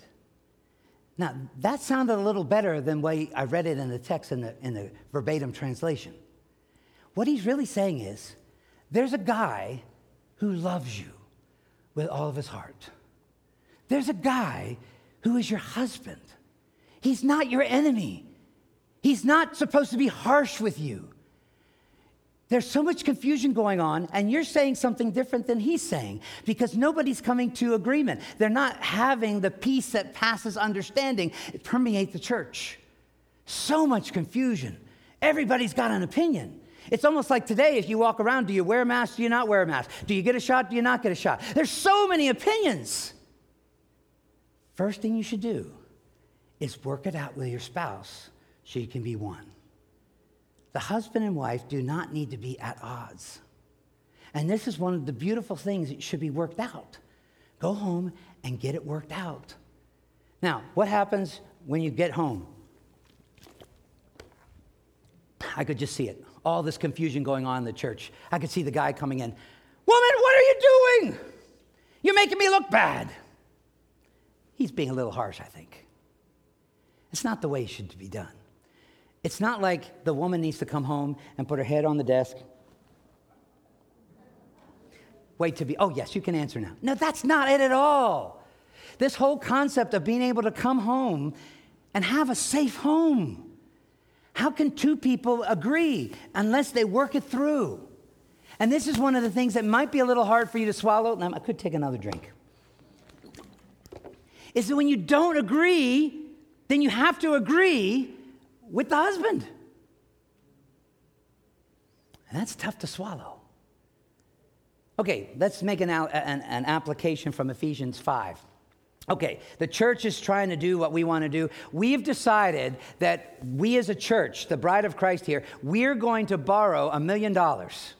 Now, that sounded a little better than way I read it in the text in the, in the verbatim translation. What he's really saying is there's a guy who loves you with all of his heart. There's a guy who is your husband. He's not your enemy. He's not supposed to be harsh with you. There's so much confusion going on, and you're saying something different than he's saying because nobody's coming to agreement. They're not having the peace that passes understanding it permeate the church. So much confusion. Everybody's got an opinion. It's almost like today, if you walk around, do you wear a mask? Do you not wear a mask? Do you get a shot? Do you not get a shot? There's so many opinions. First thing you should do is work it out with your spouse so you can be one. The husband and wife do not need to be at odds. And this is one of the beautiful things that should be worked out Go home and get it worked out. Now, what happens when you get home? I could just see it. All this confusion going on in the church. I could see the guy coming in. Woman, what are you doing? You're making me look bad. He's being a little harsh, I think. It's not the way it should be done. It's not like the woman needs to come home and put her head on the desk. Wait to be, oh, yes, you can answer now. No, that's not it at all. This whole concept of being able to come home and have a safe home. How can two people agree unless they work it through? And this is one of the things that might be a little hard for you to swallow. Now, I could take another drink. Is that when you don't agree, then you have to agree with the husband. And that's tough to swallow. Okay, let's make an, an, an, application from Ephesians 5. Okay, the church is trying to do what we want to do. We've decided that we as a church, the bride of Christ here, we're going to borrow a million dollars.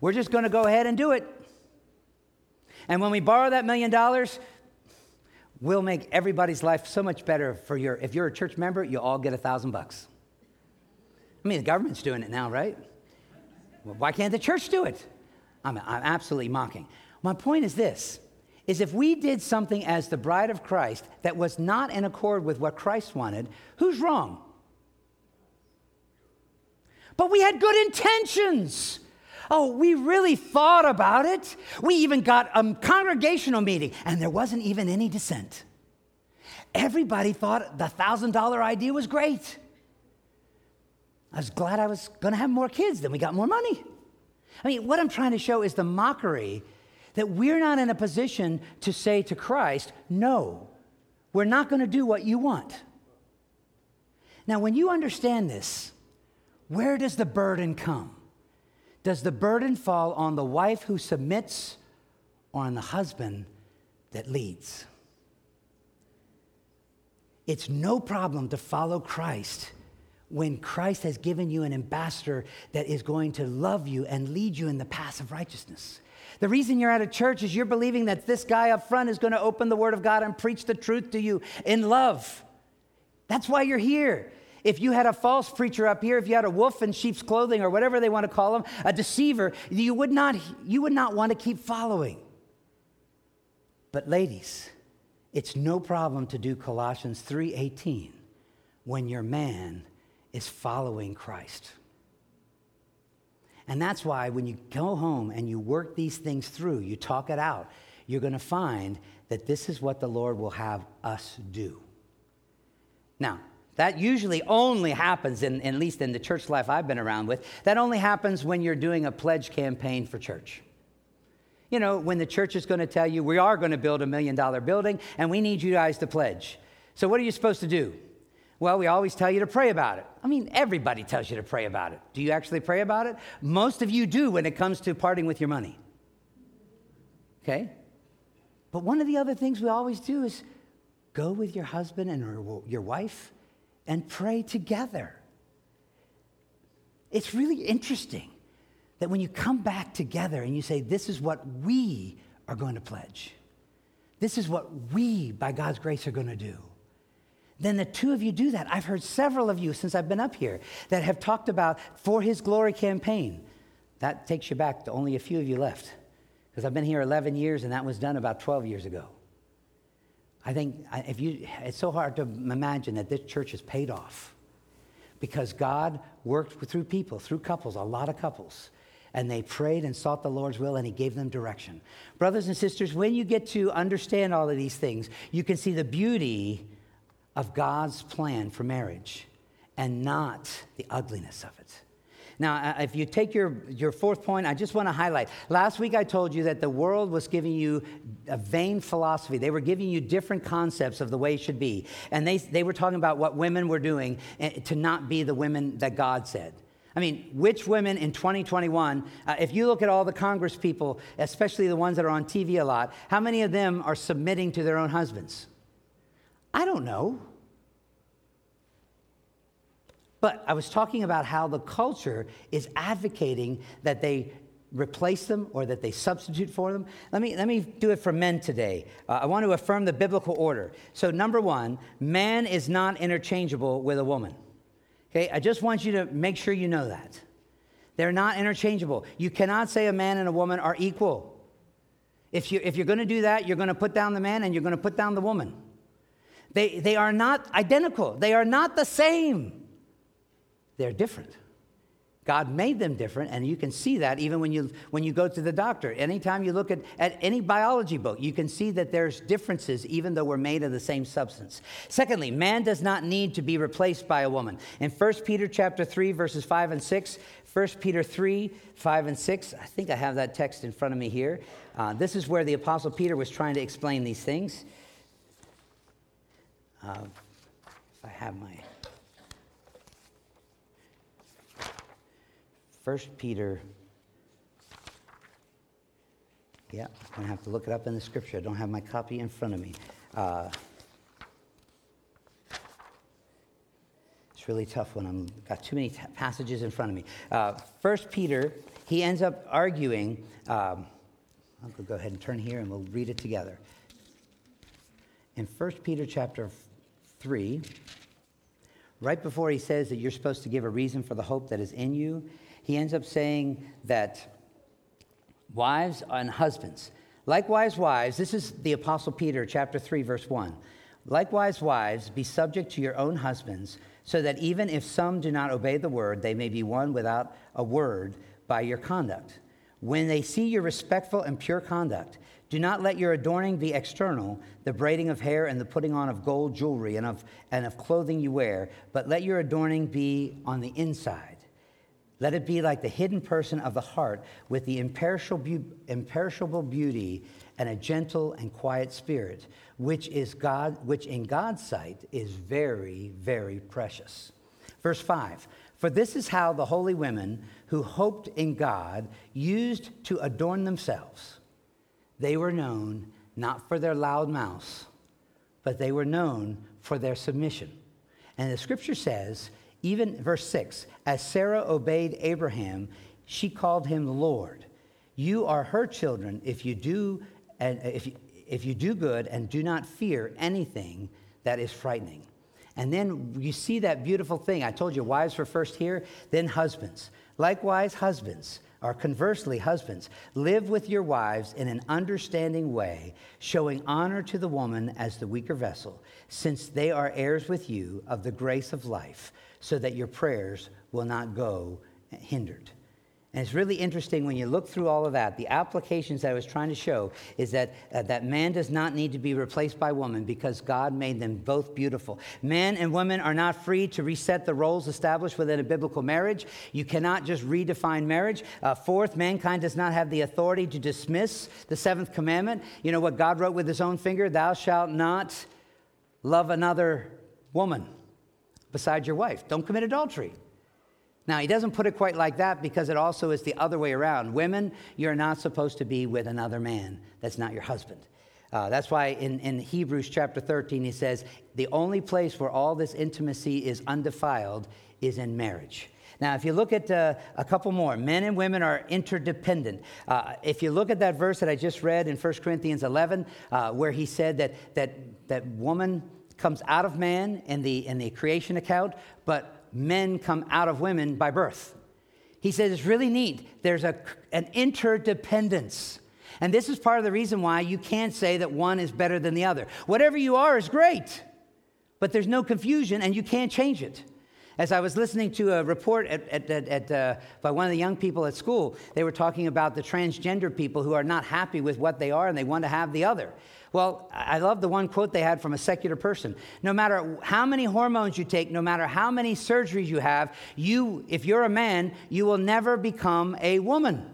We're just going to go ahead and do it. And when we borrow that million dollars, we'll make everybody's life so much better for your if you're a church member, you all get a thousand bucks. I mean, the government's doing it now, right? Well, why can't the church do it? I'm, I'm absolutely mocking. My point is this is if we did something as the bride of Christ that was not in accord with what Christ wanted, who's wrong? But we had good intentions. Oh, we really thought about it. We even got a congregational meeting, and there wasn't even any dissent. Everybody thought the $1,000 idea was great. I was glad I was going to have more kids, then we got more money. I mean, what I'm trying to show is the mockery that we're not in a position to say to Christ, no, we're not going to do what you want. Now, when you understand this, where does the burden come? Does the burden fall on the wife who submits or on the husband that leads? It's no problem to follow Christ when Christ has given you an ambassador that is going to love you and lead you in the path of righteousness. The reason you're at a church is you're believing that this guy up front is going to open the Word of God and preach the truth to you in love. That's why you're here. If you had a false preacher up here, if you had a wolf in sheep's clothing or whatever they want to call him, a deceiver, you would not, you would not want to keep following. But ladies, it's no problem to do Colossians 3:18 when your man is following Christ. And that's why when you go home and you work these things through, you talk it out, you're going to find that this is what the Lord will have us do. Now, that usually only happens, in, at least in the church life I've been around with, that only happens when you're doing a pledge campaign for church. You know, when the church is going to tell you, we are going to build a million dollar building and we need you guys to pledge. So, what are you supposed to do? Well, we always tell you to pray about it. I mean, everybody tells you to pray about it. Do you actually pray about it? Most of you do when it comes to parting with your money. Okay? But one of the other things we always do is go with your husband and your wife and pray together. It's really interesting that when you come back together and you say, This is what we are going to pledge, this is what we, by God's grace, are going to do then the two of you do that. I've heard several of you since I've been up here that have talked about for his glory campaign. That takes you back to only a few of you left because I've been here 11 years and that was done about 12 years ago. I think if you, it's so hard to imagine that this church has paid off because God worked through people, through couples, a lot of couples, and they prayed and sought the Lord's will and He gave them direction. Brothers and sisters, when you get to understand all of these things, you can see the beauty of God's plan for marriage and not the ugliness of it. Now, uh, if you take your, your fourth point, I just want to highlight. Last week I told you that the world was giving you a vain philosophy. They were giving you different concepts of the way it should be. And they, they were talking about what women were doing eh, to not be the women that God said. I mean, which women in 2021, uh, if you look at all the Congress people, especially the ones that are on TV a lot, how many of them are submitting to their own husbands? I don't know. But I was talking about how the culture is advocating that they replace them or that they substitute for them. Let me, let me do it for men today. Uh, I want to affirm the biblical order. So, number one, man is not interchangeable with a woman. Okay, I just want you to make sure you know that. They're not interchangeable. You cannot say a man and a woman are equal. If, you, if you're going to do that, you're going to put down the man and you're going to put down the woman. They, they are not identical, they are not the same. They're different. God made them different, and you can see that even when you, when you go to the doctor. Anytime you look at, at any biology book, you can see that there's differences even though we're made of the same substance. Secondly, man does not need to be replaced by a woman. In 1 Peter chapter 3, verses 5 and 6, 1 Peter 3, 5 and 6, I think I have that text in front of me here. Uh, this is where the Apostle Peter was trying to explain these things. Uh, if I have my. First Peter. Yeah, I'm going to have to look it up in the scripture. I don't have my copy in front of me. Uh, it's really tough when I'm got too many t- passages in front of me. Uh, First Peter, he ends up arguing. Um, I'll go ahead and turn here and we'll read it together. In 1 Peter chapter 3, right before he says that you're supposed to give a reason for the hope that is in you, he ends up saying that wives and husbands, likewise, wives, this is the Apostle Peter, chapter 3, verse 1. Likewise, wives, be subject to your own husbands, so that even if some do not obey the word, they may be won without a word by your conduct. When they see your respectful and pure conduct, do not let your adorning be external, the braiding of hair and the putting on of gold jewelry and of, and of clothing you wear, but let your adorning be on the inside. Let it be like the hidden person of the heart with the imperishable, beauty and a gentle and quiet spirit, which is God, which in God's sight is very, very precious. Verse 5 For this is how the holy women who hoped in God used to adorn themselves. They were known not for their loud mouths, but they were known for their submission. And the scripture says, even verse 6, as Sarah obeyed Abraham, she called him Lord. You are her children if you do and uh, if you, if you do good and do not fear anything that is frightening. And then you see that beautiful thing. I told you wives were first here, then husbands. Likewise, husbands, or conversely, husbands, live with your wives in an understanding way, showing honor to the woman as the weaker vessel, since they are heirs with you of the grace of life, so that your prayers will not go hindered. And it's really interesting when you look through all of that. The applications that I was trying to show is that, uh, that man does not need to be replaced by woman because God made them both beautiful. Men and women are not free to reset the roles established within a biblical marriage. You cannot just redefine marriage. Uh, fourth, mankind does not have the authority to dismiss the seventh commandment. You know what God wrote with his own finger? Thou shalt not love another woman besides your wife. Don't commit adultery. Now, he doesn't put it quite like that because it also is the other way around. Women, you're not supposed to be with another man that's not your husband. Uh, that's why in, in Hebrews chapter 13, he says, the only place where all this intimacy is undefiled is in marriage. Now, if you look at uh, a couple more, men and women are interdependent. Uh, if you look at that verse that I just read in 1 Corinthians 11, uh, where he said that, that, that woman comes out of man in the, in the creation account, but men come out of women by birth. He says it's really neat. There's a, an interdependence. And this is part of the reason why you can't say that one is better than the other. Whatever you are is great, but there's no confusion and you can't change it. As I was listening to a report at, at, at, uh, by one of the young people at school, they were talking about the transgender people who are not happy with what they are and they want to have the other. Well, I love the one quote they had from a secular person. No matter how many hormones you take, no matter how many surgeries you have, you, if you're a man, you will never become a woman.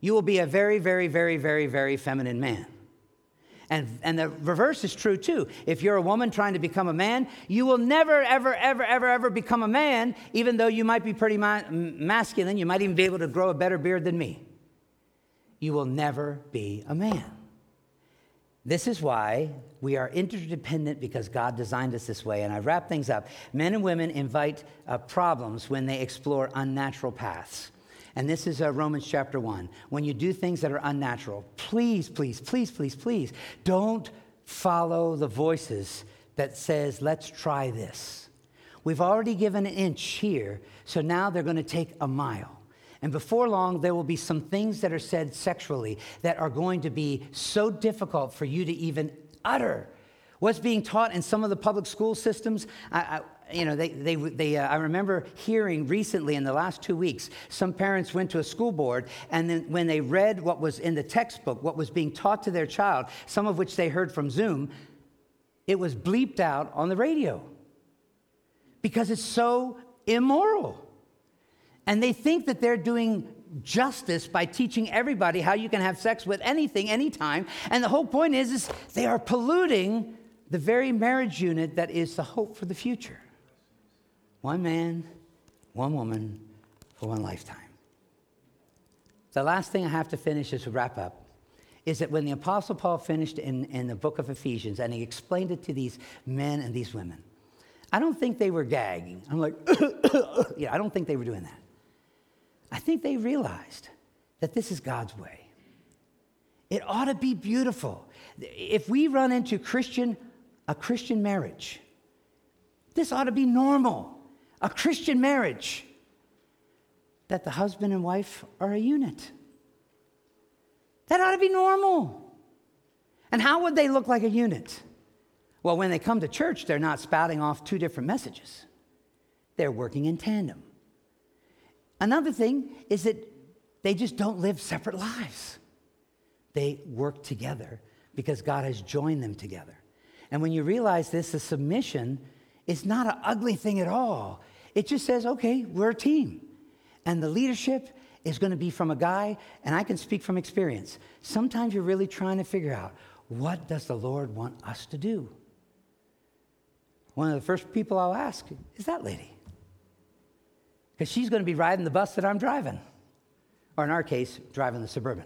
You will be a very, very, very, very, very feminine man. And, and the reverse is true too. If you're a woman trying to become a man, you will never, ever, ever, ever, ever become a man, even though you might be pretty ma- masculine. You might even be able to grow a better beard than me. You will never be a man. This is why we are interdependent because God designed us this way. And I wrap things up. Men and women invite uh, problems when they explore unnatural paths. And this is uh, Romans chapter 1. When you do things that are unnatural, please, please, please, please, please, don't follow the voices that says, let's try this. We've already given an inch here, so now they're going to take a mile. And before long, there will be some things that are said sexually that are going to be so difficult for you to even utter. What's being taught in some of the public school systems, I, I, you know, they, they, they, uh, I remember hearing recently in the last two weeks, some parents went to a school board, and then when they read what was in the textbook, what was being taught to their child, some of which they heard from Zoom, it was bleeped out on the radio because it's so immoral. And they think that they're doing justice by teaching everybody how you can have sex with anything, anytime. And the whole point is, is they are polluting the very marriage unit that is the hope for the future. One man, one woman for one lifetime. The last thing I have to finish as a wrap up is that when the Apostle Paul finished in, in the book of Ephesians and he explained it to these men and these women, I don't think they were gagging. I'm like, <coughs> yeah, I don't think they were doing that. I think they realized that this is God's way. It ought to be beautiful. If we run into Christian, a Christian marriage, this ought to be normal. A Christian marriage, that the husband and wife are a unit. That ought to be normal. And how would they look like a unit? Well, when they come to church, they're not spouting off two different messages, they're working in tandem. Another thing is that they just don't live separate lives. They work together because God has joined them together. And when you realize this, the submission is not an ugly thing at all. It just says, okay, we're a team. And the leadership is going to be from a guy, and I can speak from experience. Sometimes you're really trying to figure out what does the Lord want us to do? One of the first people I'll ask is that lady because she's going to be riding the bus that I'm driving, or in our case, driving the Suburban.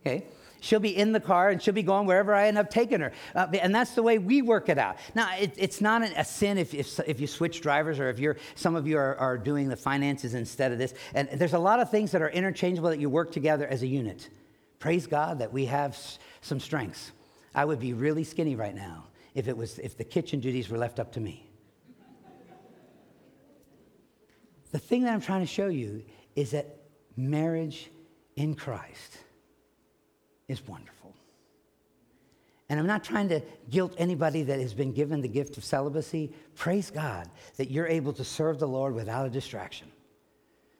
Okay? She'll be in the car and she'll be going wherever I end up taking her. Uh, and that's the way we work it out. Now, it, it's not an, a sin if, if, if, you switch drivers or if you're, some of you are, are doing the finances instead of this. And there's a lot of things that are interchangeable that you work together as a unit. Praise God that we have s- some strengths. I would be really skinny right now if, it was, if the kitchen duties were left up to me. The thing that I'm trying to show you is that marriage in Christ is wonderful. And I'm not trying to guilt anybody that has been given the gift of celibacy. Praise God that you're able to serve the Lord without a distraction.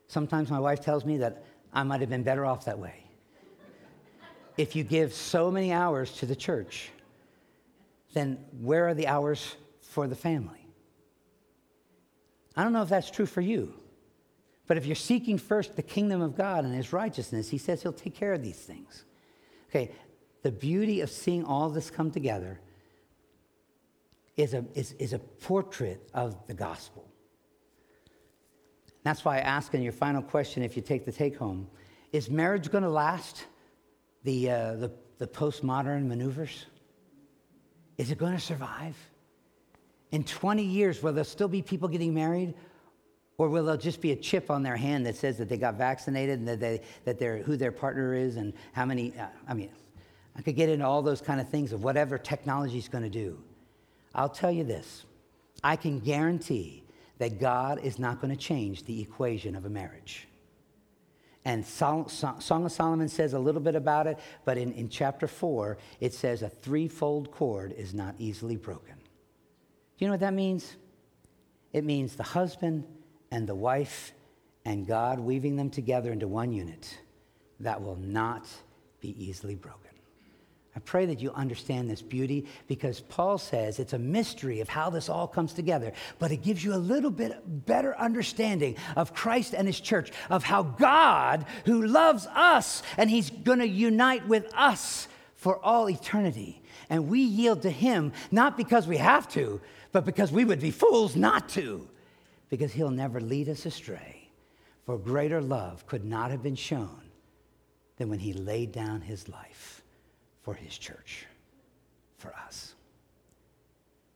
Sometimes my wife tells me that I might have been better off that way. if you give so many hours to the church, then where are the hours for the family? I don't know if that's true for you. But if you're seeking first the kingdom of God and his righteousness, he says he'll take care of these things. Okay, the beauty of seeing all this come together is a, is, is a portrait of the gospel. That's why I ask in your final question, if you take the take home, is marriage going to last the, uh, the, the postmodern maneuvers? Is it going to survive? In 20 years, will there still be people getting married? Or will there just be a chip on their hand that says that they got vaccinated and that, they, that they're, who their partner is and how many? Uh, I mean, I could get into all those kind of things of whatever technology is going to do. I'll tell you this I can guarantee that God is not going to change the equation of a marriage. And Song, Song of Solomon says a little bit about it, but in, in chapter 4, it says a threefold cord is not easily broken. Do you know what that means? It means the husband, and the wife and God weaving them together into one unit that will not be easily broken. I pray that you understand this beauty because Paul says it's a mystery of how this all comes together, but it gives you a little bit better understanding of Christ and his church, of how God, who loves us, and he's going to unite with us for all eternity. And we yield to him not because we have to, but because we would be fools not to because he'll never lead us astray. For greater love could not have been shown than when he laid down his life for his church, for us.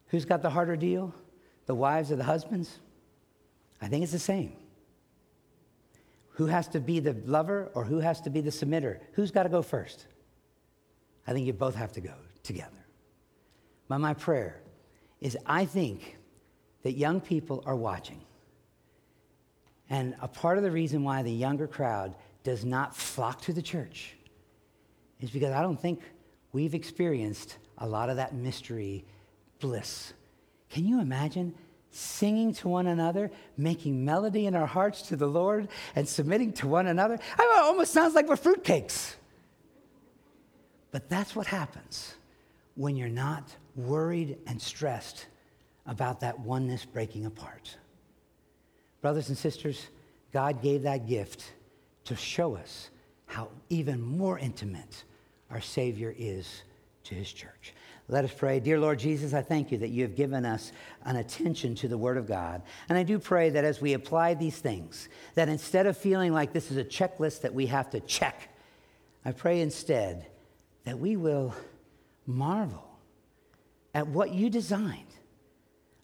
Who's got the harder deal? The wives or the husbands? I think it's the same. Who has to be the lover or who has to be the submitter? Who's got to go first? I think you both have to go together. But my prayer is I think that young people are watching. And a part of the reason why the younger crowd does not flock to the church is because I don't think we've experienced a lot of that mystery bliss. Can you imagine singing to one another, making melody in our hearts to the Lord, and submitting to one another? I mean, it almost sounds like we're fruitcakes. But that's what happens when you're not worried and stressed about that oneness breaking apart. Brothers and sisters, God gave that gift to show us how even more intimate our Savior is to his church. Let us pray. Dear Lord Jesus, I thank you that you have given us an attention to the Word of God. And I do pray that as we apply these things, that instead of feeling like this is a checklist that we have to check, I pray instead that we will marvel at what you designed.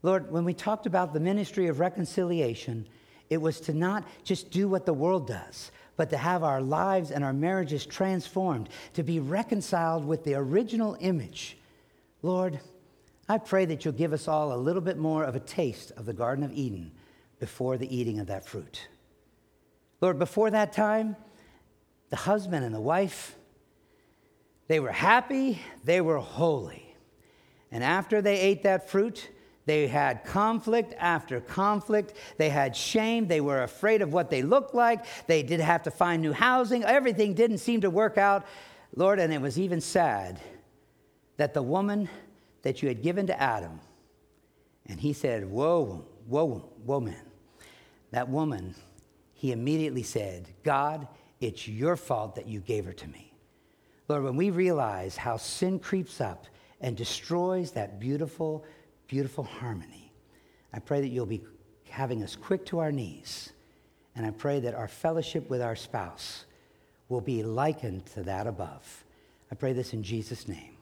Lord, when we talked about the ministry of reconciliation, it was to not just do what the world does, but to have our lives and our marriages transformed, to be reconciled with the original image. Lord, I pray that you'll give us all a little bit more of a taste of the Garden of Eden before the eating of that fruit. Lord, before that time, the husband and the wife, they were happy, they were holy. And after they ate that fruit, they had conflict after conflict. They had shame. They were afraid of what they looked like. They did have to find new housing. Everything didn't seem to work out, Lord. And it was even sad that the woman that you had given to Adam, and he said, Whoa, whoa, woman. That woman, he immediately said, God, it's your fault that you gave her to me. Lord, when we realize how sin creeps up and destroys that beautiful, beautiful harmony, I pray that you'll be having us quick to our knees. And I pray that our fellowship with our spouse will be likened to that above. I pray this in Jesus' name.